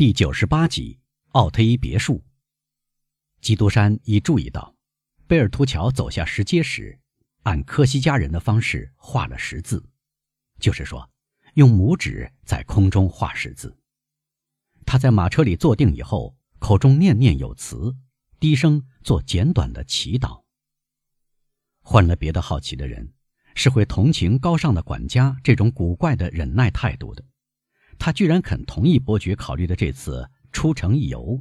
第九十八集，奥特伊别墅。基督山已注意到，贝尔图乔走下石阶时，按科西嘉人的方式画了十字，就是说，用拇指在空中画十字。他在马车里坐定以后，口中念念有词，低声做简短的祈祷。换了别的好奇的人，是会同情高尚的管家这种古怪的忍耐态度的。他居然肯同意伯爵考虑的这次出城一游，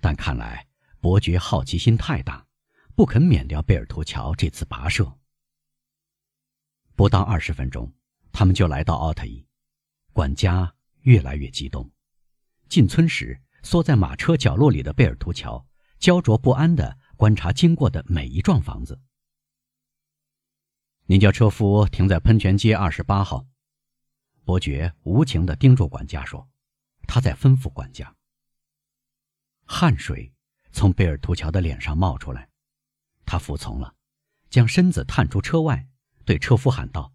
但看来伯爵好奇心太大，不肯免掉贝尔图乔这次跋涉。不到二十分钟，他们就来到奥特伊，管家越来越激动。进村时，缩在马车角落里的贝尔图乔焦灼不安地观察经过的每一幢房子。您叫车夫停在喷泉街二十八号。伯爵无情地盯住管家说：“他在吩咐管家。”汗水从贝尔图乔的脸上冒出来，他服从了，将身子探出车外，对车夫喊道：“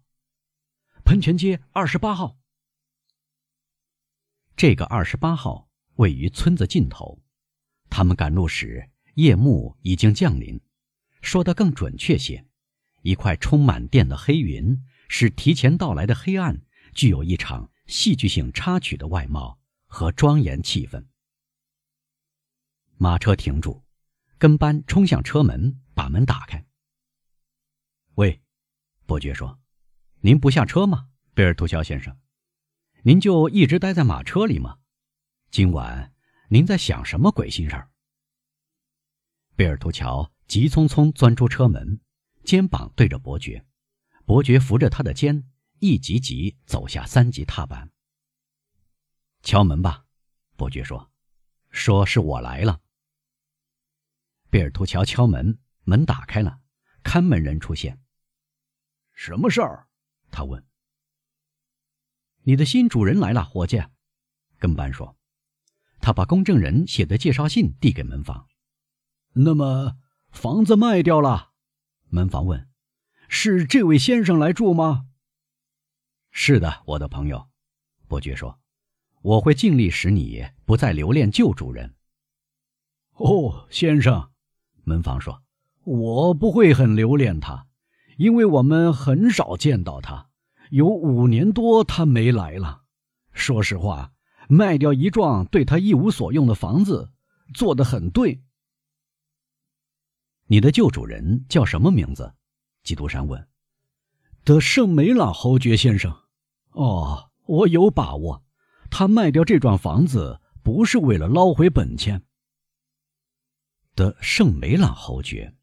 喷泉街二十八号。”这个二十八号位于村子尽头。他们赶路时，夜幕已经降临。说得更准确些，一块充满电的黑云使提前到来的黑暗。具有一场戏剧性插曲的外貌和庄严气氛。马车停住，跟班冲向车门，把门打开。喂，伯爵说：“您不下车吗，贝尔图乔先生？您就一直待在马车里吗？今晚您在想什么鬼心事儿？”贝尔图乔急匆匆钻出车门，肩膀对着伯爵，伯爵扶着他的肩。一级级走下三级踏板。敲门吧，伯爵说：“说是我来了。”贝尔图乔敲门，门打开了，看门人出现。什么事儿？他问。你的新主人来了，伙计。跟班说。他把公证人写的介绍信递给门房。那么房子卖掉了？门房问。是这位先生来住吗？是的，我的朋友，伯爵说：“我会尽力使你不再留恋旧主人。”哦，先生，门房说：“我不会很留恋他，因为我们很少见到他，有五年多他没来了。说实话，卖掉一幢对他一无所用的房子，做得很对。”你的旧主人叫什么名字？基督山问。德圣梅朗侯爵先生，哦，我有把握，他卖掉这幢房子不是为了捞回本钱。德圣梅朗侯爵，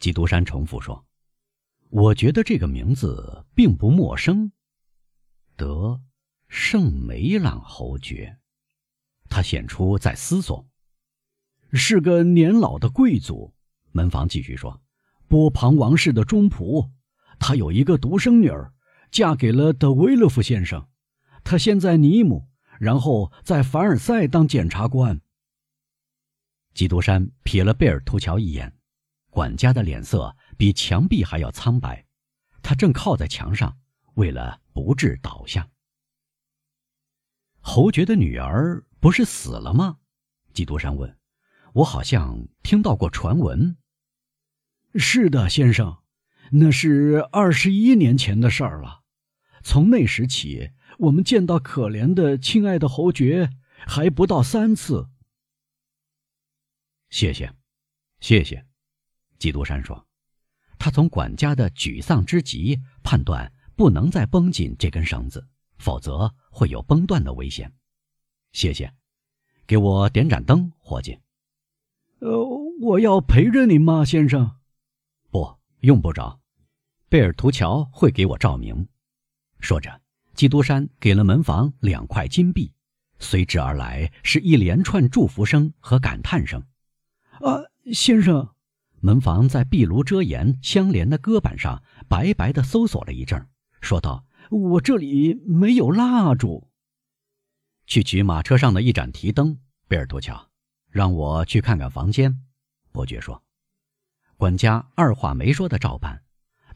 基督山重复说：“我觉得这个名字并不陌生。”德圣梅朗侯爵，他显出在思索，是个年老的贵族。门房继续说：“波旁王室的中仆。”他有一个独生女儿，嫁给了德维勒夫先生。他先在尼姆，然后在凡尔赛当检察官。基督山瞥了贝尔图乔一眼，管家的脸色比墙壁还要苍白。他正靠在墙上，为了不致倒下。侯爵的女儿不是死了吗？基督山问。我好像听到过传闻。是的，先生。那是二十一年前的事儿了。从那时起，我们见到可怜的亲爱的侯爵还不到三次。谢谢，谢谢，基督山说。他从管家的沮丧之极判断，不能再绷紧这根绳子，否则会有崩断的危险。谢谢，给我点盏灯，伙计。呃，我要陪着您吗，先生？用不着。贝尔图乔会给我照明。说着，基督山给了门房两块金币，随之而来是一连串祝福声和感叹声。啊，先生！门房在壁炉遮檐相连的搁板上白白的搜索了一阵，说道：“我这里没有蜡烛。”去取马车上的一盏提灯。贝尔图乔，让我去看看房间。伯爵说。管家二话没说的照办。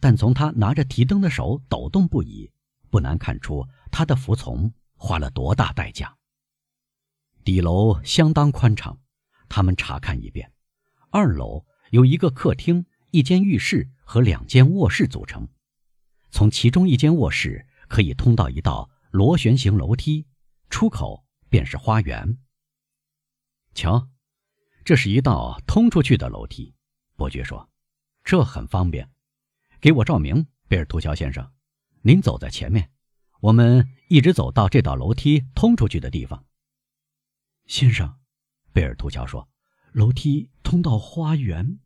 但从他拿着提灯的手抖动不已，不难看出他的服从花了多大代价。底楼相当宽敞，他们查看一遍。二楼由一个客厅、一间浴室和两间卧室组成，从其中一间卧室可以通到一道螺旋形楼梯，出口便是花园。瞧，这是一道通出去的楼梯。伯爵说：“这很方便。给我照明，贝尔图乔先生，您走在前面，我们一直走到这道楼梯通出去的地方。”先生，贝尔图乔说：“楼梯通到花园。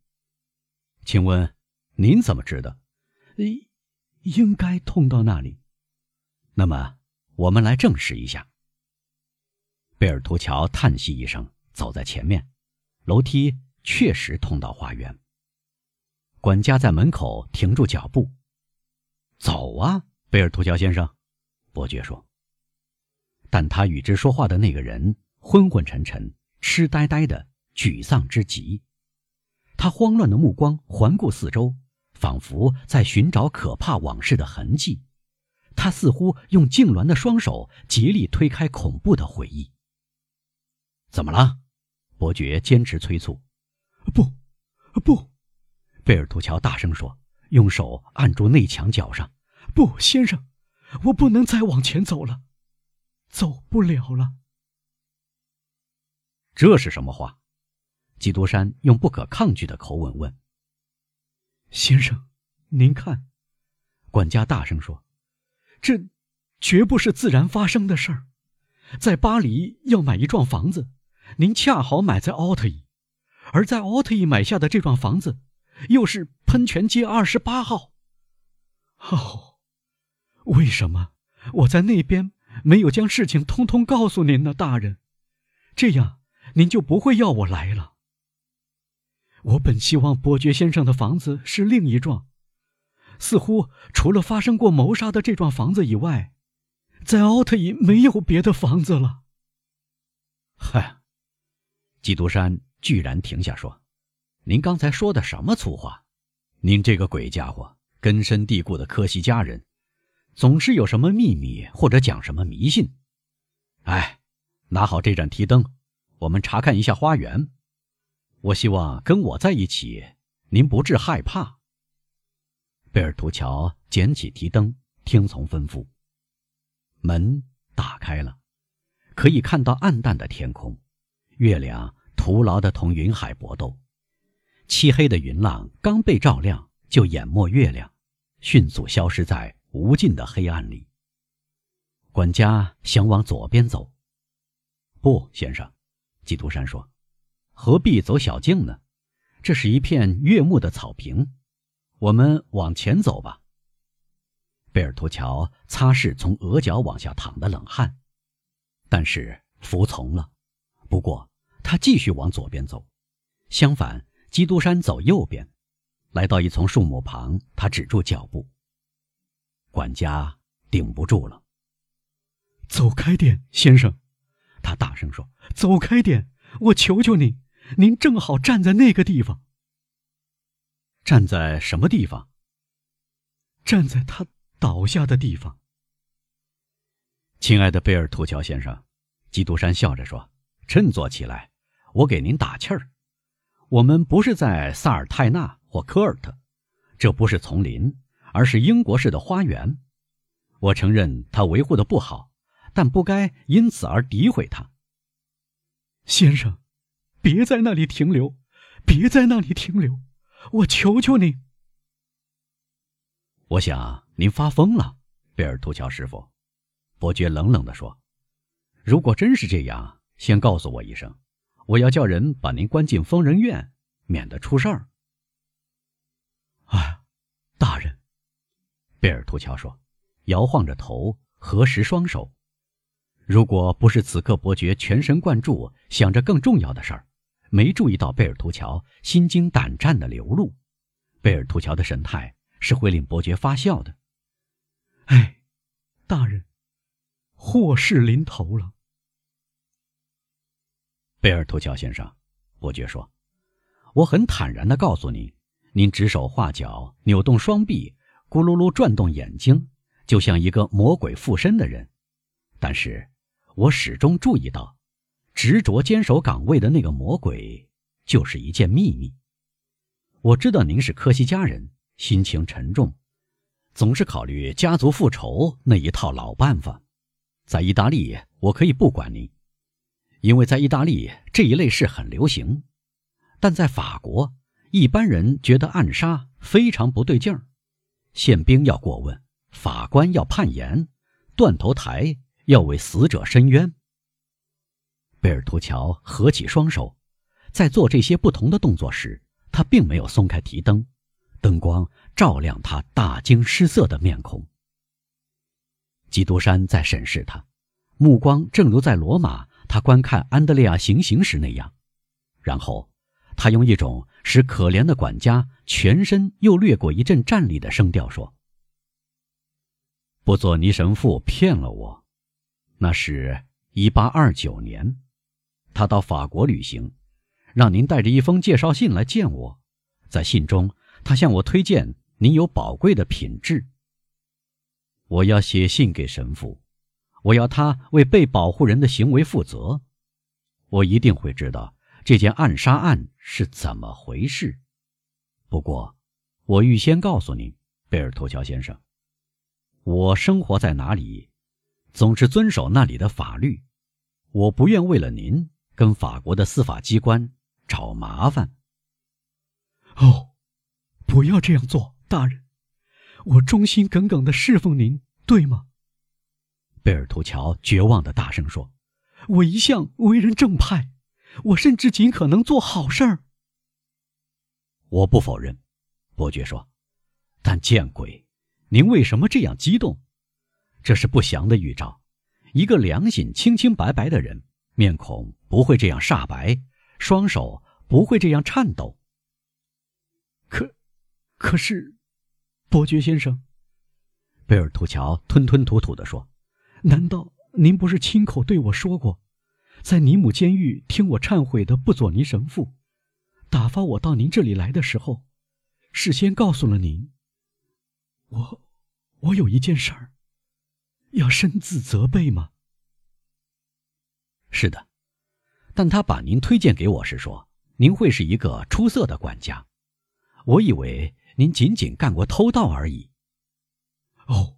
请问，您怎么知道？应应该通到那里。那么，我们来证实一下。”贝尔图乔叹息一声。走在前面，楼梯确实通到花园。管家在门口停住脚步，走啊，贝尔图乔先生，伯爵说。但他与之说话的那个人昏昏沉沉、痴呆呆的，沮丧之极。他慌乱的目光环顾四周，仿佛在寻找可怕往事的痕迹。他似乎用痉挛的双手极力推开恐怖的回忆。怎么了？伯爵坚持催促：“不，不！”贝尔图乔大声说，用手按住内墙角上。“不，先生，我不能再往前走了，走不了了。”这是什么话？基督山用不可抗拒的口吻问。“先生，您看。”管家大声说，“这绝不是自然发生的事儿。在巴黎要买一幢房子。”您恰好买在奥特伊，而在奥特伊买下的这幢房子，又是喷泉街二十八号。哦，为什么我在那边没有将事情通通告诉您呢，大人？这样您就不会要我来了。我本希望伯爵先生的房子是另一幢，似乎除了发生过谋杀的这幢房子以外，在奥特伊没有别的房子了。嗨。基督山居然停下说：“您刚才说的什么粗话？您这个鬼家伙，根深蒂固的科西嘉人，总是有什么秘密或者讲什么迷信。哎，拿好这盏提灯，我们查看一下花园。我希望跟我在一起，您不致害怕。”贝尔图乔捡起提灯，听从吩咐。门打开了，可以看到暗淡的天空，月亮。徒劳的同云海搏斗，漆黑的云浪刚被照亮，就淹没月亮，迅速消失在无尽的黑暗里。管家想往左边走，不，先生，基督山说：“何必走小径呢？这是一片悦目的草坪，我们往前走吧。”贝尔图乔擦拭从额角往下淌的冷汗，但是服从了。不过。他继续往左边走，相反，基督山走右边，来到一丛树木旁，他止住脚步。管家顶不住了，走开点，先生，他大声说：“走开点，我求求您，您正好站在那个地方。站在什么地方？站在他倒下的地方。”亲爱的贝尔图乔先生，基督山笑着说：“振作起来。”我给您打气儿，我们不是在萨尔泰纳或科尔特，这不是丛林，而是英国式的花园。我承认他维护的不好，但不该因此而诋毁他。先生，别在那里停留，别在那里停留，我求求你。我想您发疯了，贝尔图乔师傅。伯爵冷冷地说：“如果真是这样，先告诉我一声。”我要叫人把您关进疯人院，免得出事儿。啊，大人，贝尔图乔说，摇晃着头，合十双手。如果不是此刻伯爵全神贯注想着更重要的事儿，没注意到贝尔图乔心惊胆战的流露，贝尔图乔的神态是会令伯爵发笑的。哎，大人，祸事临头了。贝尔图乔先生，伯爵说：“我很坦然地告诉您，您指手画脚、扭动双臂、咕噜噜转动眼睛，就像一个魔鬼附身的人。但是，我始终注意到，执着坚守岗位的那个魔鬼，就是一件秘密。我知道您是科西嘉人，心情沉重，总是考虑家族复仇那一套老办法。在意大利，我可以不管您，因为在意大利这一类事很流行，但在法国，一般人觉得暗杀非常不对劲儿，宪兵要过问，法官要判严，断头台要为死者伸冤。贝尔图乔合起双手，在做这些不同的动作时。他并没有松开提灯，灯光照亮他大惊失色的面孔。基督山在审视他，目光正如在罗马他观看安德烈亚行刑时那样。然后，他用一种使可怜的管家全身又掠过一阵战栗的声调说：“布佐尼神父骗了我，那是一八二九年，他到法国旅行。”让您带着一封介绍信来见我，在信中，他向我推荐您有宝贵的品质。我要写信给神父，我要他为被保护人的行为负责。我一定会知道这件暗杀案是怎么回事。不过，我预先告诉您，贝尔托乔先生，我生活在哪里，总是遵守那里的法律。我不愿为了您跟法国的司法机关。找麻烦。哦，不要这样做，大人，我忠心耿耿的侍奉您，对吗？贝尔图乔绝望的大声说：“我一向为人正派，我甚至尽可能做好事儿。”我不否认，伯爵说，但见鬼，您为什么这样激动？这是不祥的预兆。一个良心清清白白的人，面孔不会这样煞白。双手不会这样颤抖。可，可是，伯爵先生，贝尔图乔吞吞吐吐地说：“难道您不是亲口对我说过，在尼姆监狱听我忏悔的布佐尼神父，打发我到您这里来的时候，事先告诉了您，我，我有一件事儿，要深自责备吗？”是的。但他把您推荐给我是说，您会是一个出色的管家。我以为您仅仅干过偷盗而已。哦，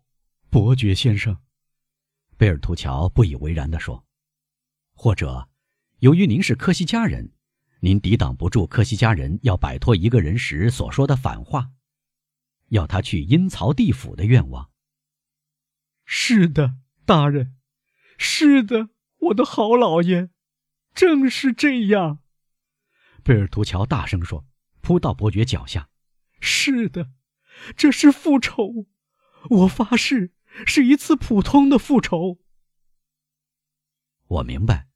伯爵先生，贝尔图乔不以为然地说：“或者，由于您是科西嘉人，您抵挡不住科西嘉人要摆脱一个人时所说的反话，要他去阴曹地府的愿望。”是的，大人，是的，我的好老爷。正是这样，贝尔图乔大声说，扑到伯爵脚下。是的，这是复仇，我发誓，是一次普通的复仇。我明白，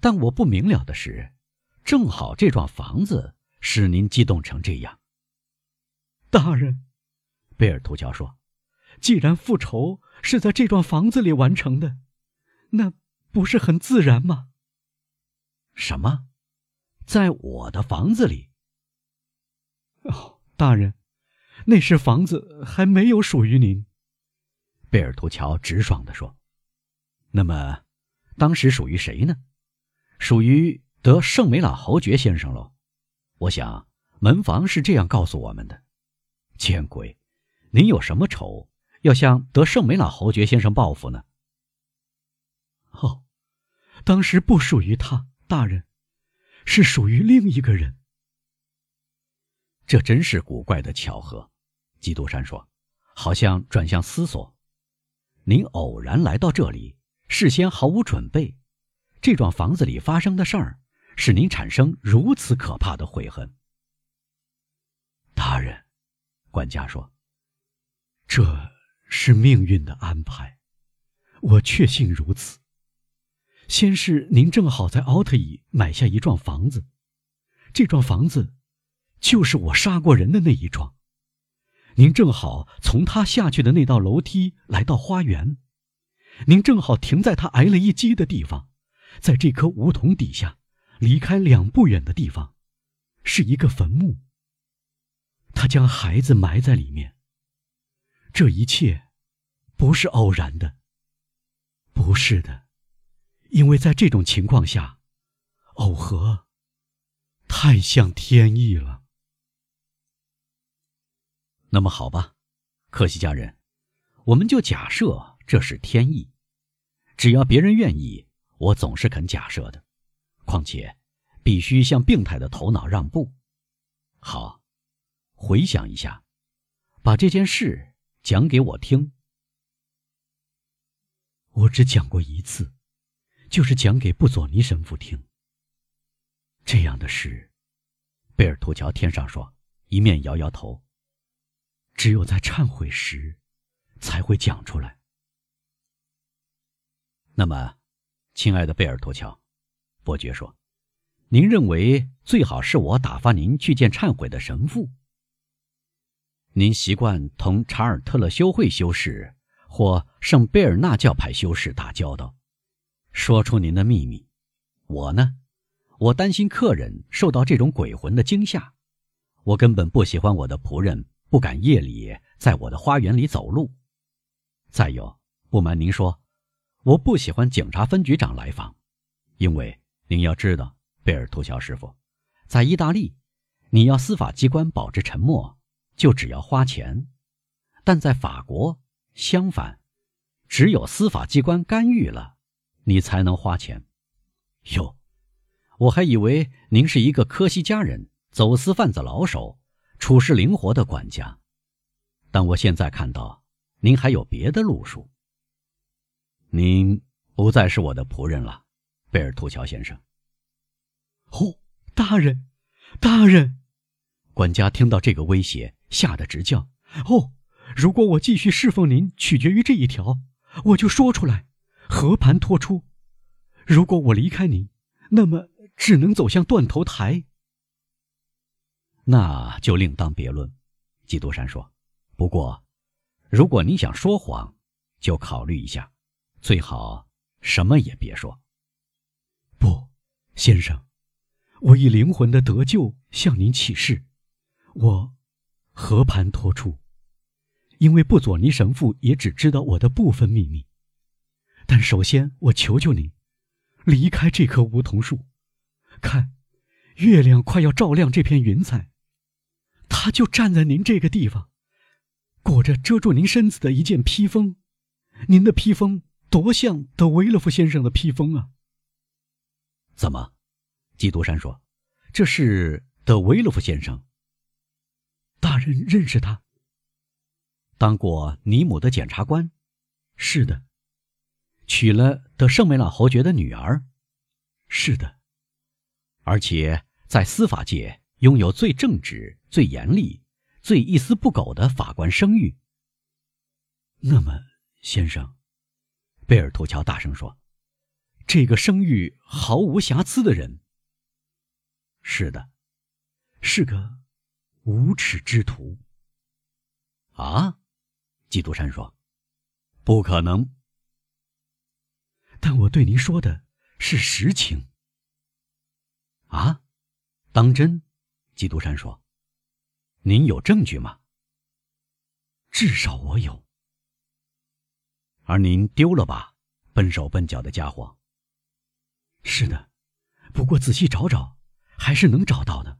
但我不明了的是，正好这幢房子使您激动成这样。大人，贝尔图乔说，既然复仇是在这幢房子里完成的，那不是很自然吗？什么，在我的房子里？哦，大人，那时房子还没有属于您。贝尔图乔直爽地说：“那么，当时属于谁呢？属于德圣梅朗侯爵先生喽。我想门房是这样告诉我们的。见鬼！您有什么仇要向德圣梅朗侯爵先生报复呢？哦，当时不属于他。”大人，是属于另一个人。这真是古怪的巧合，基督山说，好像转向思索。您偶然来到这里，事先毫无准备，这幢房子里发生的事儿，使您产生如此可怕的悔恨。大人，管家说，这是命运的安排，我确信如此。先是您正好在奥特伊买下一幢房子，这幢房子就是我杀过人的那一幢。您正好从他下去的那道楼梯来到花园，您正好停在他挨了一击的地方，在这棵梧桐底下，离开两步远的地方，是一个坟墓。他将孩子埋在里面。这一切不是偶然的，不是的。因为在这种情况下，耦合，太像天意了。那么好吧，克西家人，我们就假设这是天意。只要别人愿意，我总是肯假设的。况且，必须向病态的头脑让步。好，回想一下，把这件事讲给我听。我只讲过一次，就是讲给布佐尼神父听。这样的事，贝尔图乔天上说，一面摇摇头。只有在忏悔时，才会讲出来。那么，亲爱的贝尔托乔，伯爵说：“您认为最好是我打发您去见忏悔的神父？您习惯同查尔特勒修会修士或圣贝尔纳教派修士打交道，说出您的秘密。我呢，我担心客人受到这种鬼魂的惊吓，我根本不喜欢我的仆人。”不敢夜里在我的花园里走路。再有，不瞒您说，我不喜欢警察分局长来访，因为您要知道，贝尔图乔师傅，在意大利，你要司法机关保持沉默，就只要花钱；但在法国，相反，只有司法机关干预了，你才能花钱。哟，我还以为您是一个科西嘉人，走私贩子老手。处事灵活的管家，但我现在看到，您还有别的路数。您不再是我的仆人了，贝尔图乔先生。哦，大人，大人！管家听到这个威胁，吓得直叫：“哦，如果我继续侍奉您，取决于这一条，我就说出来，和盘托出；如果我离开您，那么只能走向断头台。”那就另当别论，基督山说。不过，如果你想说谎，就考虑一下，最好什么也别说。不，先生，我以灵魂的得救向您起誓，我和盘托出，因为布佐尼神父也只知道我的部分秘密。但首先，我求求您，离开这棵梧桐树，看，月亮快要照亮这片云彩。他就站在您这个地方，裹着遮住您身子的一件披风。您的披风多像德维勒夫先生的披风啊！怎么？基督山说：“这是德维勒夫先生。”大人认识他？当过尼姆的检察官？是的。娶了德圣梅朗侯爵的女儿？是的。而且在司法界。拥有最正直、最严厉、最一丝不苟的法官声誉。那么，先生，贝尔图乔大声说：“这个声誉毫无瑕疵的人。”是的，是个无耻之徒。啊，基督山说：“不可能。”但我对您说的是实情。啊，当真？基督山说：“您有证据吗？至少我有。而您丢了吧，笨手笨脚的家伙。”“是的，不过仔细找找，还是能找到的。”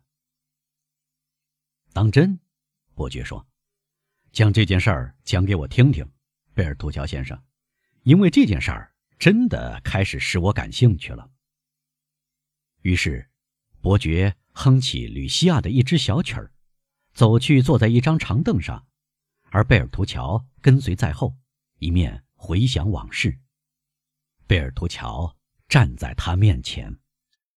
当真？伯爵说：“将这件事儿讲给我听听，贝尔图乔先生，因为这件事儿真的开始使我感兴趣了。”于是，伯爵。哼起吕西亚的一支小曲儿，走去坐在一张长凳上，而贝尔图乔跟随在后，一面回想往事。贝尔图乔站在他面前。